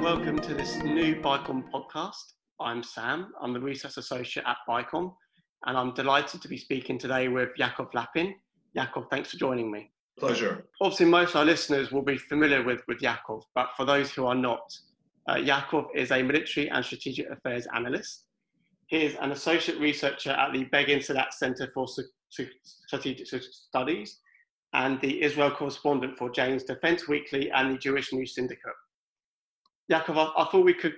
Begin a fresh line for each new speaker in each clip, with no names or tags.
and welcome to this new BICOM podcast. I'm Sam, I'm the Research Associate at BICOM, and I'm delighted to be speaking today with Yaakov Lappin. Yaakov, thanks for joining me.
Pleasure.
Obviously, most of our listeners will be familiar with, with Yaakov, but for those who are not, uh, Yaakov is a military and strategic affairs analyst. He is an associate researcher at the Begin Sadat Center for Strategic Studies and the Israel correspondent for Jane's Defense Weekly and the Jewish News Syndicate. Yaakov, I, I thought we could,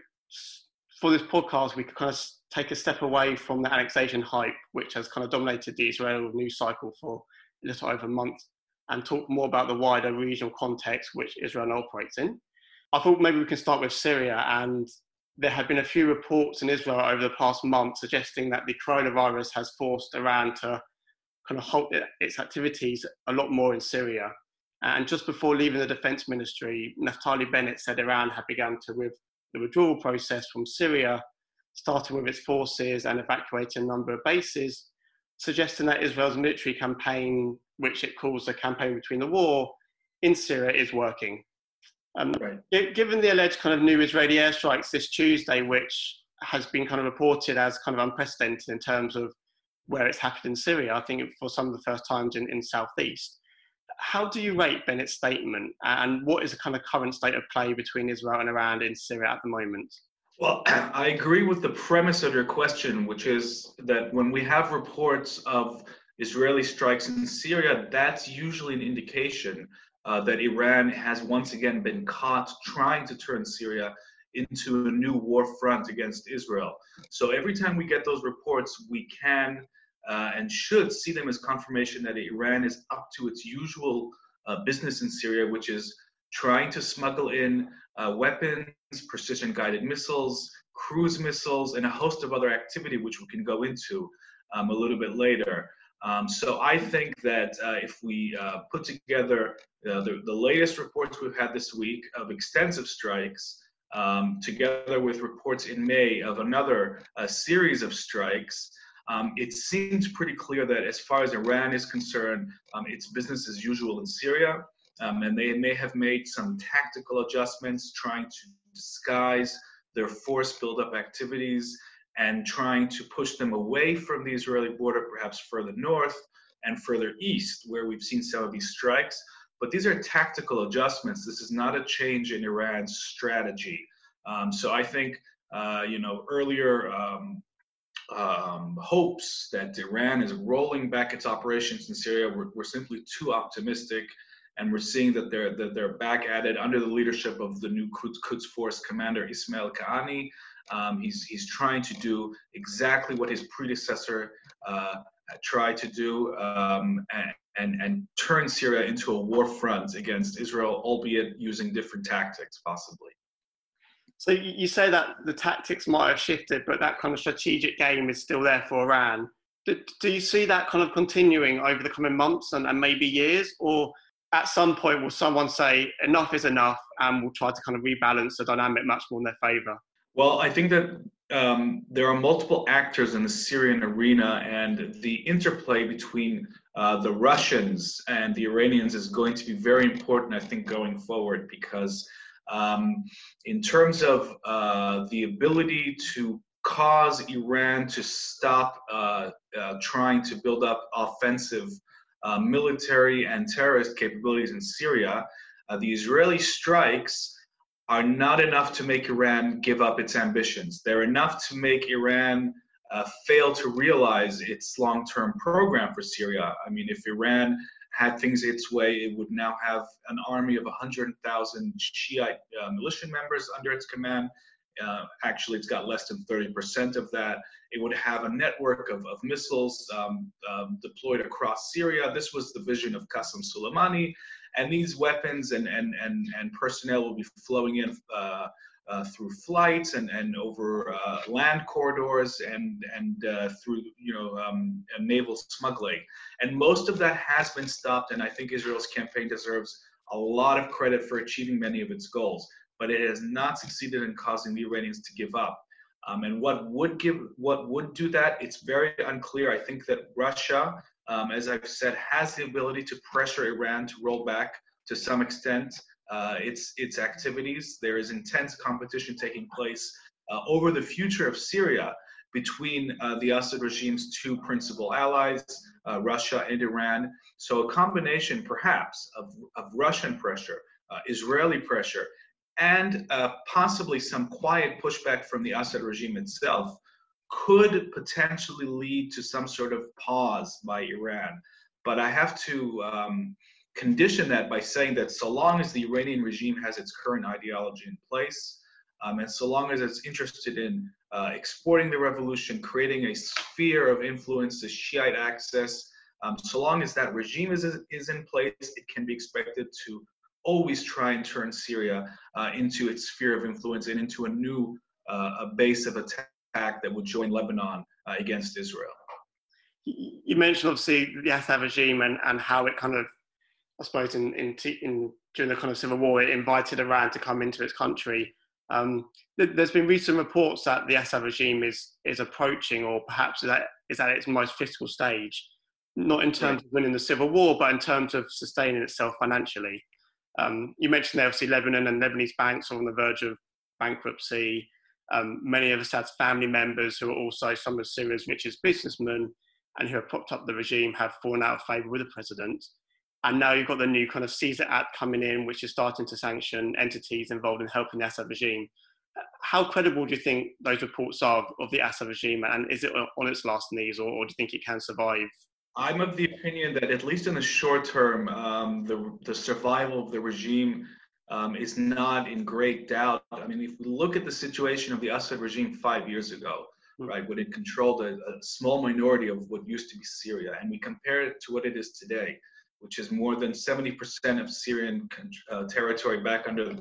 for this podcast, we could kind of take a step away from the annexation hype, which has kind of dominated the Israel news cycle for a little over a month, and talk more about the wider regional context which Israel operates in. I thought maybe we can start with Syria, and there have been a few reports in Israel over the past month suggesting that the coronavirus has forced Iran to kind of halt its activities a lot more in Syria. And just before leaving the defense ministry, Naftali Bennett said Iran had begun to with the withdrawal process from Syria, starting with its forces and evacuating a number of bases, suggesting that Israel's military campaign, which it calls the campaign between the war, in Syria is working. Um, right. Given the alleged kind of new Israeli airstrikes this Tuesday, which has been kind of reported as kind of unprecedented in terms of where it's happened in Syria, I think for some of the first times in, in Southeast. How do you rate Bennett's statement, and what is the kind of current state of play between Israel and Iran in Syria at the moment?
Well, I agree with the premise of your question, which is that when we have reports of Israeli strikes in Syria, that's usually an indication uh, that Iran has once again been caught trying to turn Syria into a new war front against Israel. So every time we get those reports, we can uh, and should see them as confirmation that Iran is up to its usual uh, business in Syria, which is trying to smuggle in uh, weapons, precision guided missiles, cruise missiles, and a host of other activity, which we can go into um, a little bit later. Um, so I think that uh, if we uh, put together uh, the, the latest reports we've had this week of extensive strikes, um, together with reports in May of another series of strikes, um, it seems pretty clear that as far as Iran is concerned, um, it's business as usual in Syria. Um, and they may have made some tactical adjustments trying to disguise their force buildup activities and trying to push them away from the Israeli border, perhaps further north and further east, where we've seen some of these strikes. But these are tactical adjustments. This is not a change in Iran's strategy. Um, so I think, uh, you know, earlier um, um, hopes that Iran is rolling back its operations in Syria were, were simply too optimistic and we're seeing that they're that they're back at it under the leadership of the new Quds, Quds Force commander Ismail Qaani. Um, he's he's trying to do exactly what his predecessor uh, tried to do, um, and, and and turn Syria into a war front against Israel, albeit using different tactics, possibly.
So you say that the tactics might have shifted, but that kind of strategic game is still there for Iran. Do, do you see that kind of continuing over the coming months and, and maybe years, or at some point will someone say enough is enough and will try to kind of rebalance the dynamic much more in their favor?
Well, I think that um, there are multiple actors in the Syrian arena, and the interplay between uh, the Russians and the Iranians is going to be very important, I think, going forward, because um, in terms of uh, the ability to cause Iran to stop uh, uh trying to build up offensive uh, military and terrorist capabilities in Syria, uh, the Israeli strikes are not enough to make Iran give up its ambitions. They're enough to make Iran uh, fail to realize its long term program for Syria. I mean, if Iran had things its way, it would now have an army of 100,000 Shiite uh, militia members under its command. Uh, actually, it's got less than 30% of that. It would have a network of, of missiles um, um, deployed across Syria. This was the vision of Qasem Soleimani. And these weapons and, and, and, and personnel will be flowing in uh, uh, through flights and, and over uh, land corridors and, and uh, through you know um, naval smuggling. And most of that has been stopped. And I think Israel's campaign deserves a lot of credit for achieving many of its goals but it has not succeeded in causing the Iranians to give up. Um, and what would give, what would do that? It's very unclear. I think that Russia, um, as I've said, has the ability to pressure Iran to roll back to some extent uh, its its activities. There is intense competition taking place uh, over the future of Syria between uh, the Assad regime's two principal allies, uh, Russia and Iran. So a combination, perhaps, of, of Russian pressure, uh, Israeli pressure, and uh, possibly some quiet pushback from the Assad regime itself could potentially lead to some sort of pause by Iran. But I have to um, condition that by saying that so long as the Iranian regime has its current ideology in place, um, and so long as it's interested in uh, exporting the revolution, creating a sphere of influence, the Shiite axis, um, so long as that regime is, is in place, it can be expected to always try and turn Syria uh, into its sphere of influence and into a new uh, a base of attack that would join Lebanon uh, against Israel.
You mentioned obviously the Assad regime and, and how it kind of, I suppose, in, in, in during the kind of civil war, it invited Iran to come into its country. Um, there's been recent reports that the Assad regime is is approaching, or perhaps is at, is at its most fiscal stage, not in terms right. of winning the civil war, but in terms of sustaining itself financially. Um, you mentioned there, obviously Lebanon and Lebanese banks are on the verge of bankruptcy. Um, many of Assad's family members, who are also some of Syria's richest businessmen and who have propped up the regime, have fallen out of favour with the president. And now you've got the new kind of Caesar Act coming in, which is starting to sanction entities involved in helping the Assad regime. How credible do you think those reports are of the Assad regime, and is it on its last knees, or, or do you think it can survive
I'm of the opinion that at least in the short term, um, the the survival of the regime um, is not in great doubt. I mean, if we look at the situation of the Assad regime five years ago, hmm. right, when it controlled a, a, small minority of what used to be Syria, and we compare it to what it is today, which is more than 70% of Syrian uh, territory back under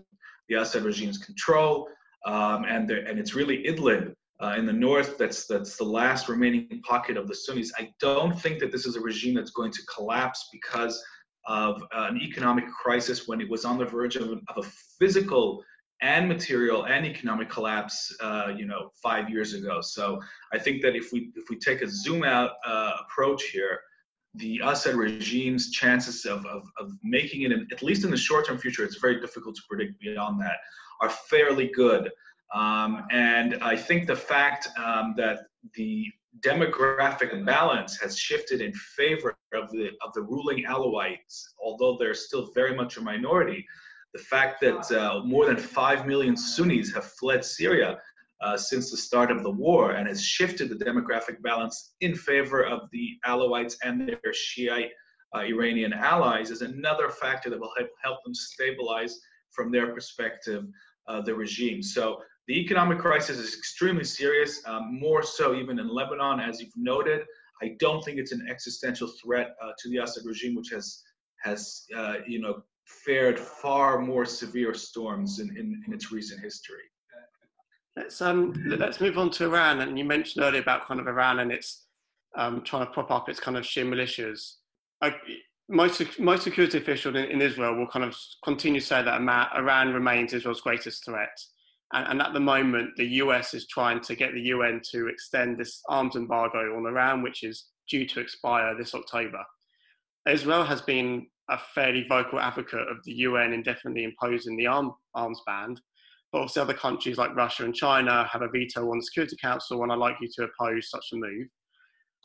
the Assad regime's control, um, and and it's really Idlib uh, in the north that's that's the last remaining pocket of the Sunnis. I don't think that this is a regime that's going to collapse because of uh, an economic crisis when it was on the verge of, of a physical and material and economic collapse, uh, you know, five years ago. So I think that if we if we take a zoom out uh, approach here, the Assad regime's chances of, of, of making it, in, at least in the short term future, it's very difficult to predict beyond that, are fairly good. Um, and I think the fact um, that the demographic balance has shifted in favor of the of the ruling Alawites, although they're still very much a minority. The fact that uh, more than five million Sunnis have fled Syria uh, since the start of the war and has shifted the demographic balance in favor of the Alawites and their Shiite uh, Iranian allies is another factor that will help, help them stabilize from their perspective uh, the regime. So the economic crisis is extremely serious, um, more so even in Lebanon, as you've noted. I don't think it's an existential threat uh, to the Assad regime, which has has uh, you know fared far more severe storms in, in, in, its recent history.
Let's um let's move on to Iran. And you mentioned earlier about kind of Iran and its um, trying to prop up its kind of Shia militias. I, most most security officials in, in, Israel will kind of continue to say that Iran remains Israel's greatest threat. And, and, at the moment, the US is trying to get the UN to extend this arms embargo on Iran, which is due to expire this October. Israel has been a fairly vocal advocate of the UN indefinitely imposing the arm, arms ban. Obviously, other countries like Russia and China have a veto on the Security Council and are likely to oppose such a move.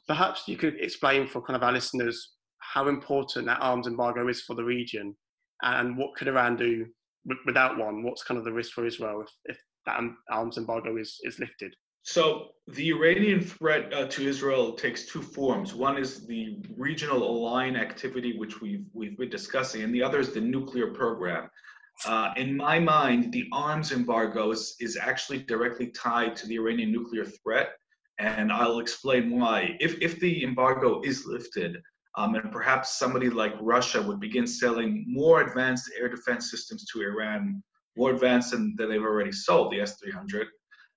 Perhaps you could explain for kind of our listeners how important that arms embargo is for the region and what could Iran do without one, what's kind of the risk for Israel if, if that arms embargo is, is lifted?
So the Iranian threat uh, to Israel takes two forms. One is the regional align activity, which we've we've been discussing, and the other is the nuclear program. Uh, in my mind, the arms embargo is, is actually directly tied to the Iranian nuclear threat, and I'll explain why. If if the embargo is lifted, um, and perhaps somebody like Russia would begin selling more advanced air defense systems to Iran, more advanced than, than they've already sold, the S 300.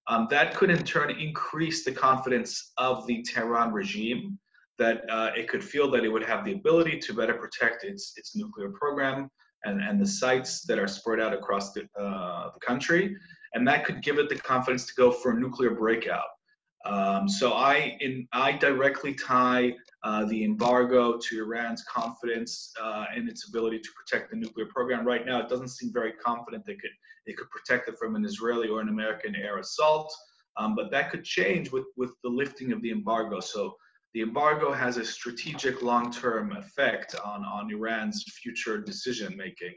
Um, that could in turn increase the confidence of the Tehran regime that uh, it could feel that it would have the ability to better protect its, its nuclear program and, and the sites that are spread out across the, uh, the country. And that could give it the confidence to go for a nuclear breakout. Um, so I, in, I directly tie uh, the embargo to Iran's confidence uh, in its ability to protect the nuclear program. Right now, it doesn't seem very confident they could it could protect it from an Israeli or an American air assault. Um, but that could change with, with the lifting of the embargo. So the embargo has a strategic long-term effect on, on Iran's future decision making.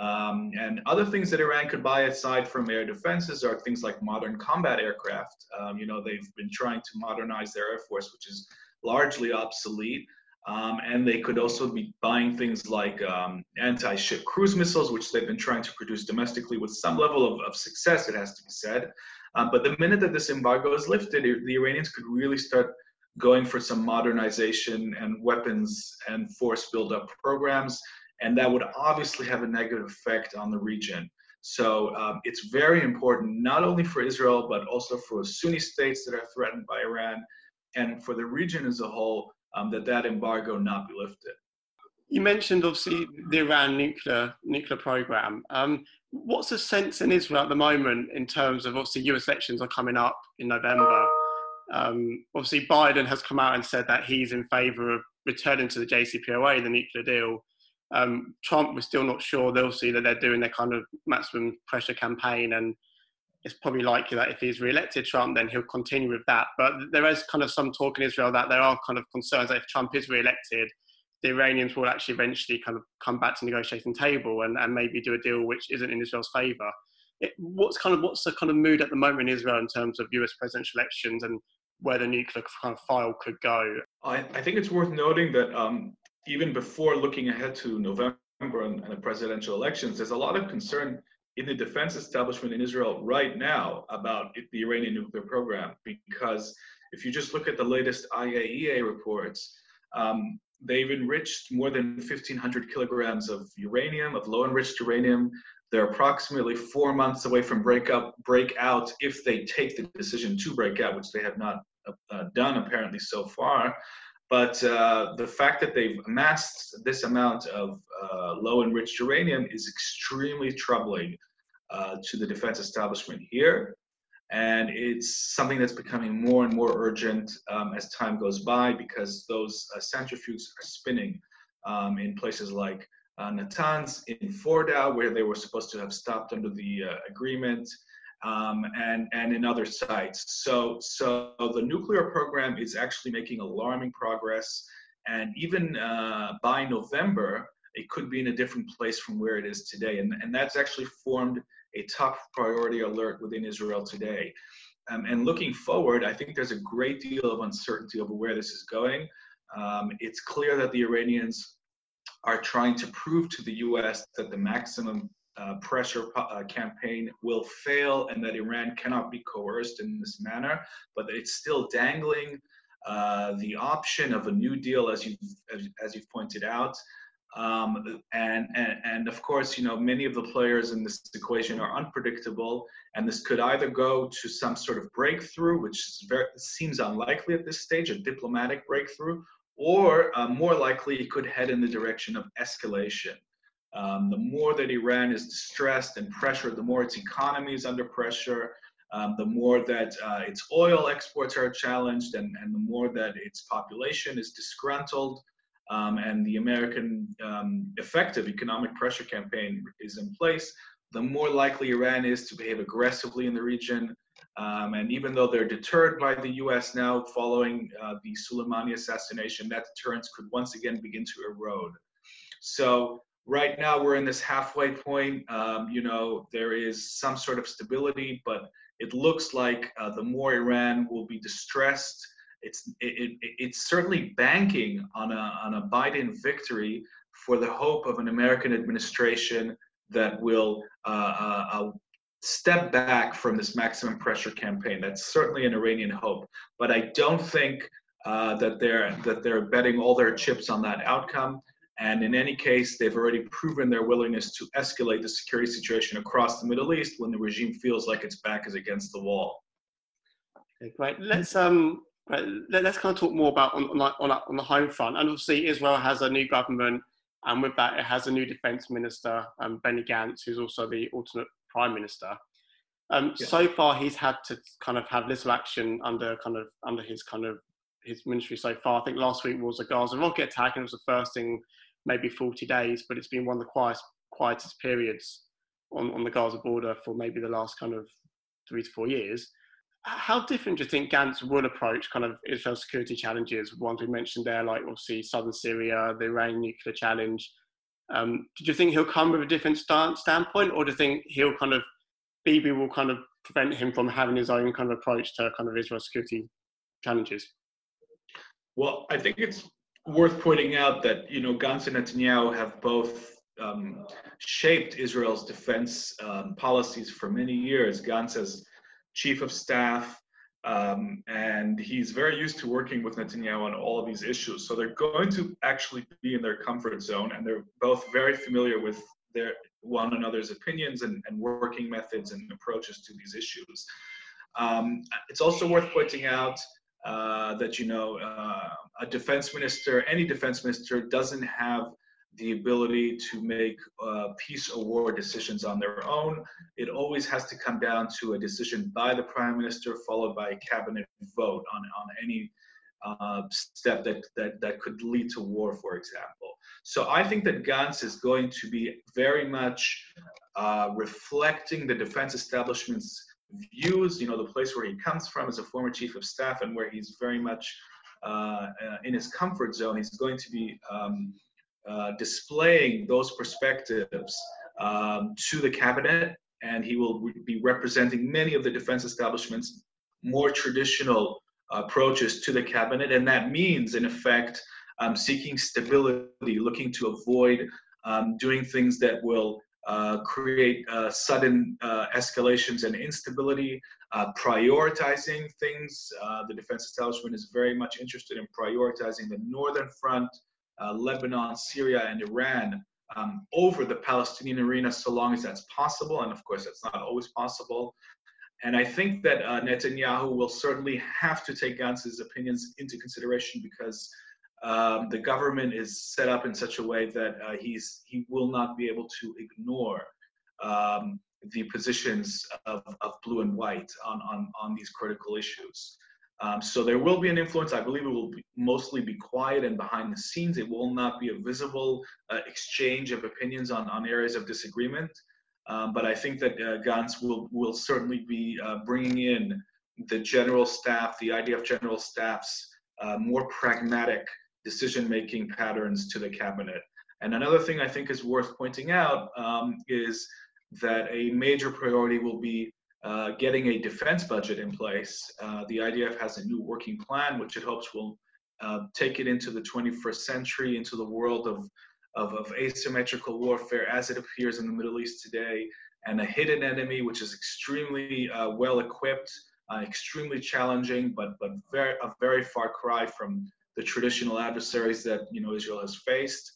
Um, and other things that Iran could buy aside from air defenses are things like modern combat aircraft. Um, you know, they've been trying to modernize their air force, which is largely obsolete. Um, and they could also be buying things like um, anti-ship cruise missiles, which they've been trying to produce domestically with some level of, of success, it has to be said. Um, but the minute that this embargo is lifted, the Iranians could really start going for some modernization and weapons and force buildup programs, and that would obviously have a negative effect on the region. So um, it's very important, not only for Israel, but also for Sunni states that are threatened by Iran, and for the region as a whole, um, that that embargo not be lifted.
You mentioned obviously the Iran nuclear nuclear program. Um, what's the sense in Israel at the moment in terms of obviously US elections are coming up in November? Um, obviously, Biden has come out and said that he's in favour of returning to the JCPOA, the nuclear deal. Um, Trump, we're still not sure. They'll see that they're doing their kind of maximum pressure campaign, and it's probably likely that if he's re-elected Trump, then he'll continue with that. But there is kind of some talk in Israel that there are kind of concerns that if Trump is re-elected, the Iranians will actually eventually kind of come back to the negotiating table and, and maybe do a deal which isn't in Israel's favour. What's kind of what's the kind of mood at the moment in Israel in terms of U.S. presidential elections and where the nuclear kind of file could go?
I, I think it's worth noting that um, even before looking ahead to November and, and the presidential elections, there's a lot of concern in the defense establishment in Israel right now about the Iranian nuclear program because if you just look at the latest IAEA reports, um, they've enriched more than 1,500 kilograms of uranium, of low enriched uranium. They're approximately four months away from breakup, breakout if they take the decision to break out, which they have not uh, done apparently so far. But uh, the fact that they've amassed this amount of uh, low enriched uranium is extremely troubling uh, to the defense establishment here and it's something that's becoming more and more urgent um, as time goes by because those uh, centrifuges are spinning um, in places like uh, Natanz, in Fordow, where they were supposed to have stopped under the uh, agreement, um, and, and in other sites. So, so the nuclear program is actually making alarming progress, and even uh, by November, it could be in a different place from where it is today. And, and that's actually formed a top priority alert within Israel today. Um, and looking forward, I think there's a great deal of uncertainty over where this is going. Um, it's clear that the Iranians are trying to prove to the US that the maximum uh, pressure uh, campaign will fail and that Iran cannot be coerced in this manner, but it's still dangling uh, the option of a new deal, as you've, as, as you've pointed out. Um, and, and, and of course, you know, many of the players in this equation are unpredictable, and this could either go to some sort of breakthrough, which very, seems unlikely at this stage, a diplomatic breakthrough, or uh, more likely it could head in the direction of escalation. Um, the more that Iran is distressed and pressured, the more its economy is under pressure, um, the more that uh, its oil exports are challenged, and, and the more that its population is disgruntled, um, and the American um, effective economic pressure campaign is in place, the more likely Iran is to behave aggressively in the region. Um, and even though they're deterred by the US now following uh, the Soleimani assassination, that deterrence could once again begin to erode. So right now we're in this halfway point. Um, you know, there is some sort of stability, but it looks like uh, the more Iran will be distressed, it's it, it, it's certainly banking on a on a Biden victory for the hope of an American administration that will uh, uh, uh, step back from this maximum pressure campaign. That's certainly an Iranian hope, but I don't think uh, that they're that they're betting all their chips on that outcome. And in any case, they've already proven their willingness to escalate the security situation across the Middle East when the regime feels like its back is against the wall.
Okay, great. Let's um, but let's kind of talk more about on, on, on the home front. And obviously, Israel has a new government, and with that, it has a new defense minister, um, Benny Gantz, who's also the alternate prime minister. Um, yeah. So far, he's had to kind of have little action under kind of under his kind of his ministry so far. I think last week was a Gaza rocket attack, and it was the first in maybe 40 days, but it's been one of the quietest, quietest periods on, on the Gaza border for maybe the last kind of three to four years. How different do you think Gantz will approach kind of Israel's security challenges? Ones we mentioned there, like obviously southern Syria, the Iran nuclear challenge. Um, do you think he'll come with a different stance, standpoint, or do you think he'll kind of Bibi will kind of prevent him from having his own kind of approach to kind of Israel's security challenges?
Well, I think it's worth pointing out that you know Gantz and Netanyahu have both um, shaped Israel's defense um, policies for many years. Gantz as chief of staff, um, and he's very used to working with Netanyahu on all of these issues. So they're going to actually be in their comfort zone, and they're both very familiar with their one another's opinions and, and working methods and approaches to these issues. Um, it's also worth pointing out uh, that you know uh, a defense minister, any defense minister, doesn't have the ability to make uh, peace award decisions on their own. It always has to come down to a decision by the prime minister, followed by a cabinet vote on, on any uh, step that, that, that could lead to war, for example. So I think that Gantz is going to be very much uh, reflecting the defense establishment's views, you know, the place where he comes from as a former chief of staff and where he's very much uh, uh in his comfort zone. He's going to be um, uh, displaying those perspectives um, to the cabinet, and he will be representing many of the defense establishment's more traditional approaches to the cabinet, and that means, in effect, um, seeking stability, looking to avoid um, doing things that will uh, create uh, sudden uh, escalations and instability, uh, prioritizing things. Uh, the defense establishment is very much interested in prioritizing the northern front uh, Lebanon, Syria, and Iran um, over the Palestinian arena so long as that's possible. And of course, that's not always possible. And I think that uh, Netanyahu will certainly have to take Gantz's opinions into consideration because um, the government is set up in such a way that uh, he's he will not be able to ignore um, the positions of, of blue and white on, on, on these critical issues. Um, so there will be an influence. I believe it will be, mostly be quiet and behind the scenes. It will not be a visible uh, exchange of opinions on, on areas of disagreement. Um, but I think that uh, Gantz will, will certainly be uh, bringing in the general staff, the IDF general staff's uh, more pragmatic decision-making patterns to the cabinet. And another thing I think is worth pointing out um, is that a major priority will be uh, getting a defense budget in place. Uh, the IDF has a new working plan, which it hopes will uh, take it into the 21st century, into the world of, of, of, asymmetrical warfare as it appears in the Middle East today, and a hidden enemy, which is extremely uh, well equipped, uh, extremely challenging, but, but very, a very far cry from the traditional adversaries that you know Israel has faced.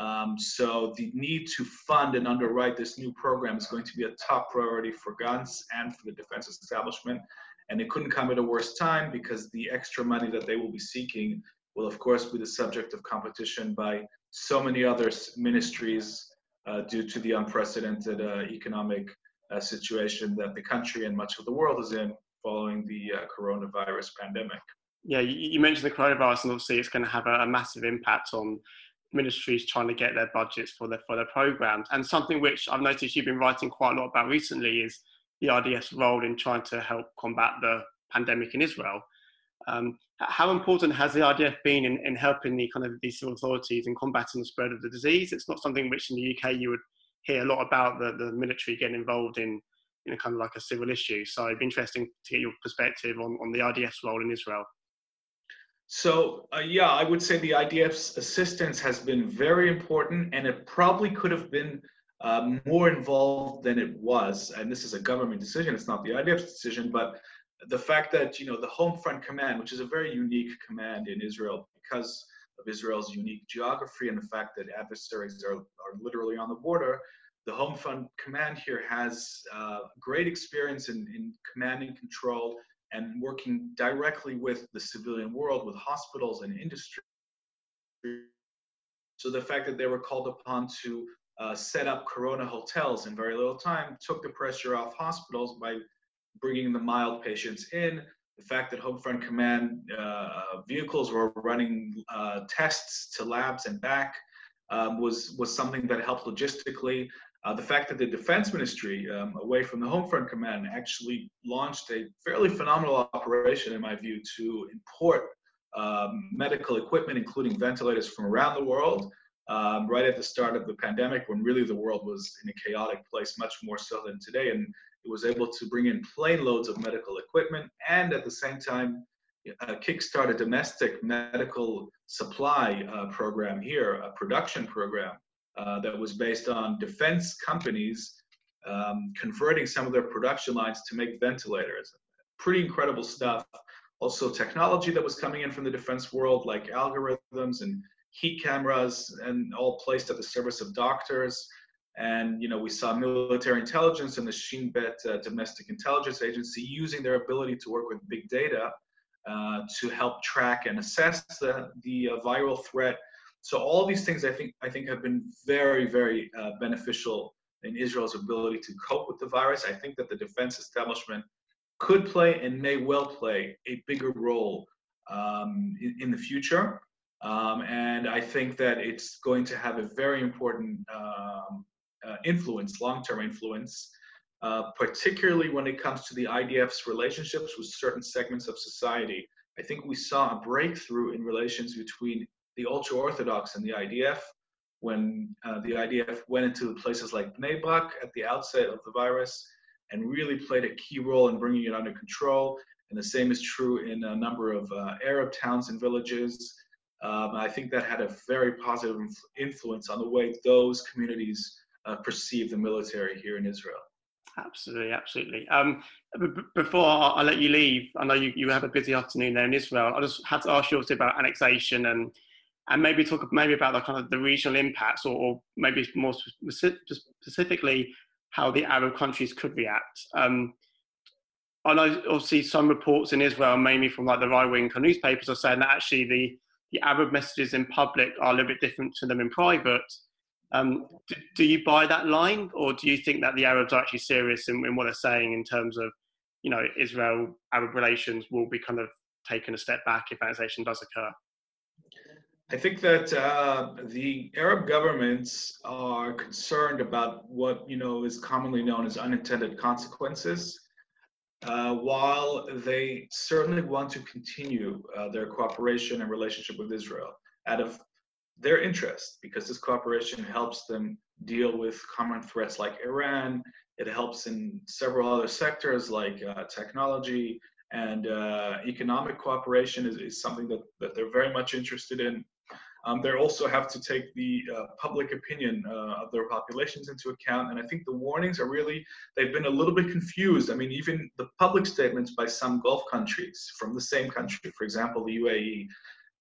Um, so the need to fund and underwrite this new program is going to be a top priority for Gantz and for the defense establishment. And it couldn't come at a worse time because the extra money that they will be seeking will, of course, be the subject of competition by so many other ministries uh, due to the unprecedented uh, economic uh, situation that the country and much of the world is in following the uh, coronavirus pandemic.
Yeah, you mentioned the coronavirus, and obviously it's going to have a massive impact on ministries trying to get their budgets for their for their programs. And something which I've noticed you've been writing quite a lot about recently is the IDF's role in trying to help combat the pandemic in Israel. Um, how important has the IDF been in, in helping the kind of these civil authorities in combating the spread of the disease? It's not something which in the UK you would hear a lot about the, the military getting involved in, in kind of like a civil issue. So it'd be interesting to get your perspective on, on the IDF's role in Israel.
So uh, yeah, I would say the IDF's assistance has been very important, and it probably could have been uh, more involved than it was. And this is a government decision; it's not the IDF's decision. But the fact that you know the Home Front Command, which is a very unique command in Israel because of Israel's unique geography and the fact that adversaries are, are literally on the border, the Home Front Command here has uh, great experience in, in commanding control and working directly with the civilian world, with hospitals and industry. So the fact that they were called upon to uh, set up corona hotels in very little time took the pressure off hospitals by bringing the mild patients in. the fact that Home Front Command uh, vehicles were running uh, tests to labs and back um, was was something that helped logistically. Uh, the fact that the Defense Ministry, um, away from the Home Front Command, actually launched a fairly phenomenal operation, in my view, to import um, medical equipment, including ventilators from around the world, um, right at the start of the pandemic, when really the world was in a chaotic place, much more so than today. And it was able to bring in plane loads of medical equipment and at the same time uh, kickstart a domestic medical supply uh, program here, a production program uh, that was based on defense companies um, converting some of their production lines to make ventilators. Pretty incredible stuff. Also, technology that was coming in from the defense world, like algorithms and heat cameras, and all placed at the service of doctors. And you know, we saw military intelligence and the Shin Bet uh, Domestic Intelligence Agency using their ability to work with big data uh, to help track and assess the, the uh, viral threat. So all these things, I think, I think have been very, very uh, beneficial in Israel's ability to cope with the virus. I think that the defense establishment could play and may well play a bigger role um, in, in, the future. Um, and I think that it's going to have a very important um, uh, influence, long-term influence, uh, particularly when it comes to the IDF's relationships with certain segments of society. I think we saw a breakthrough in relations between the ultra-Orthodox and the IDF when uh, the IDF went into places like Bnei Brak at the outset of the virus and really played a key role in bringing it under control. And the same is true in a number of uh, Arab towns and villages. Um, I think that had a very positive influence on the way those communities uh, perceive the military here in Israel.
Absolutely, absolutely. Um, b- before I let you leave, I know you, you have a busy afternoon there in Israel. I just had to ask you also about annexation and and maybe talk maybe about the kind of the regional impacts, or, or maybe more specifically how the Arab countries could react. Um, I know obviously some reports in Israel, mainly from like the right-wing newspapers, are saying that actually the the Arab messages in public are a little bit different to them in private. Um, do, do, you buy that line, or do you think that the Arabs are actually serious in, in what they're saying in terms of, you know, Israel-Arab relations will be kind of taken a step back if annexation does occur?
I think that uh, the Arab governments are concerned about what you know is commonly known as unintended consequences. Uh, while they certainly want to continue uh, their cooperation and relationship with Israel out of their interest because this cooperation helps them deal with common threats like Iran. It helps in several other sectors like uh, technology and uh, economic cooperation is, is something that, that they're very much interested in. Um, they also have to take the uh, public opinion uh, of their populations into account. And I think the warnings are really, they've been a little bit confused. I mean, even the public statements by some Gulf countries from the same country, for example, the UAE,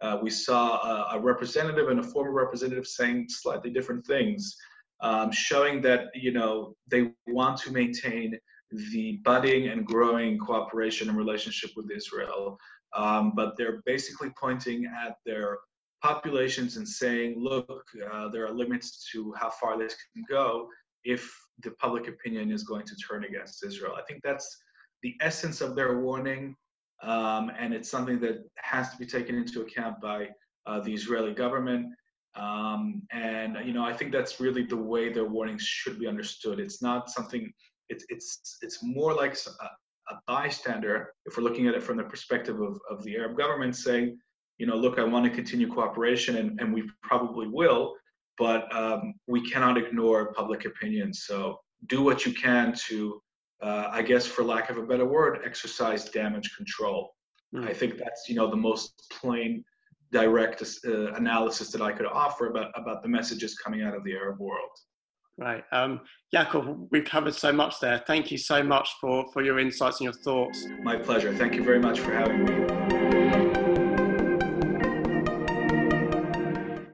uh, we saw a, a, representative and a former representative saying slightly different things, um, showing that you know they want to maintain the budding and growing cooperation and relationship with Israel, um, but they're basically pointing at their populations and saying, look, uh, there are limits to how far this can go if the public opinion is going to turn against Israel. I think that's the essence of their warning um, and it's something that has to be taken into account by uh, the Israeli government. Um, and you know, I think that's really the way their warnings should be understood. It's not something. It's it's it's more like a, a bystander if we're looking at it from the perspective of, of the Arab government saying, you know, look, I want to continue cooperation, and, and we probably will, but um, we cannot ignore public opinion. So do what you can to uh, I guess for lack of a better word, exercise damage control. Mm. I think that's you know the most plain, direct uh, analysis that I could offer about about the messages coming out of the Arab world.
Right, um, Yaakov, we've covered so much there. Thank you so much for for your insights and your thoughts.
My pleasure. Thank you very much for having me.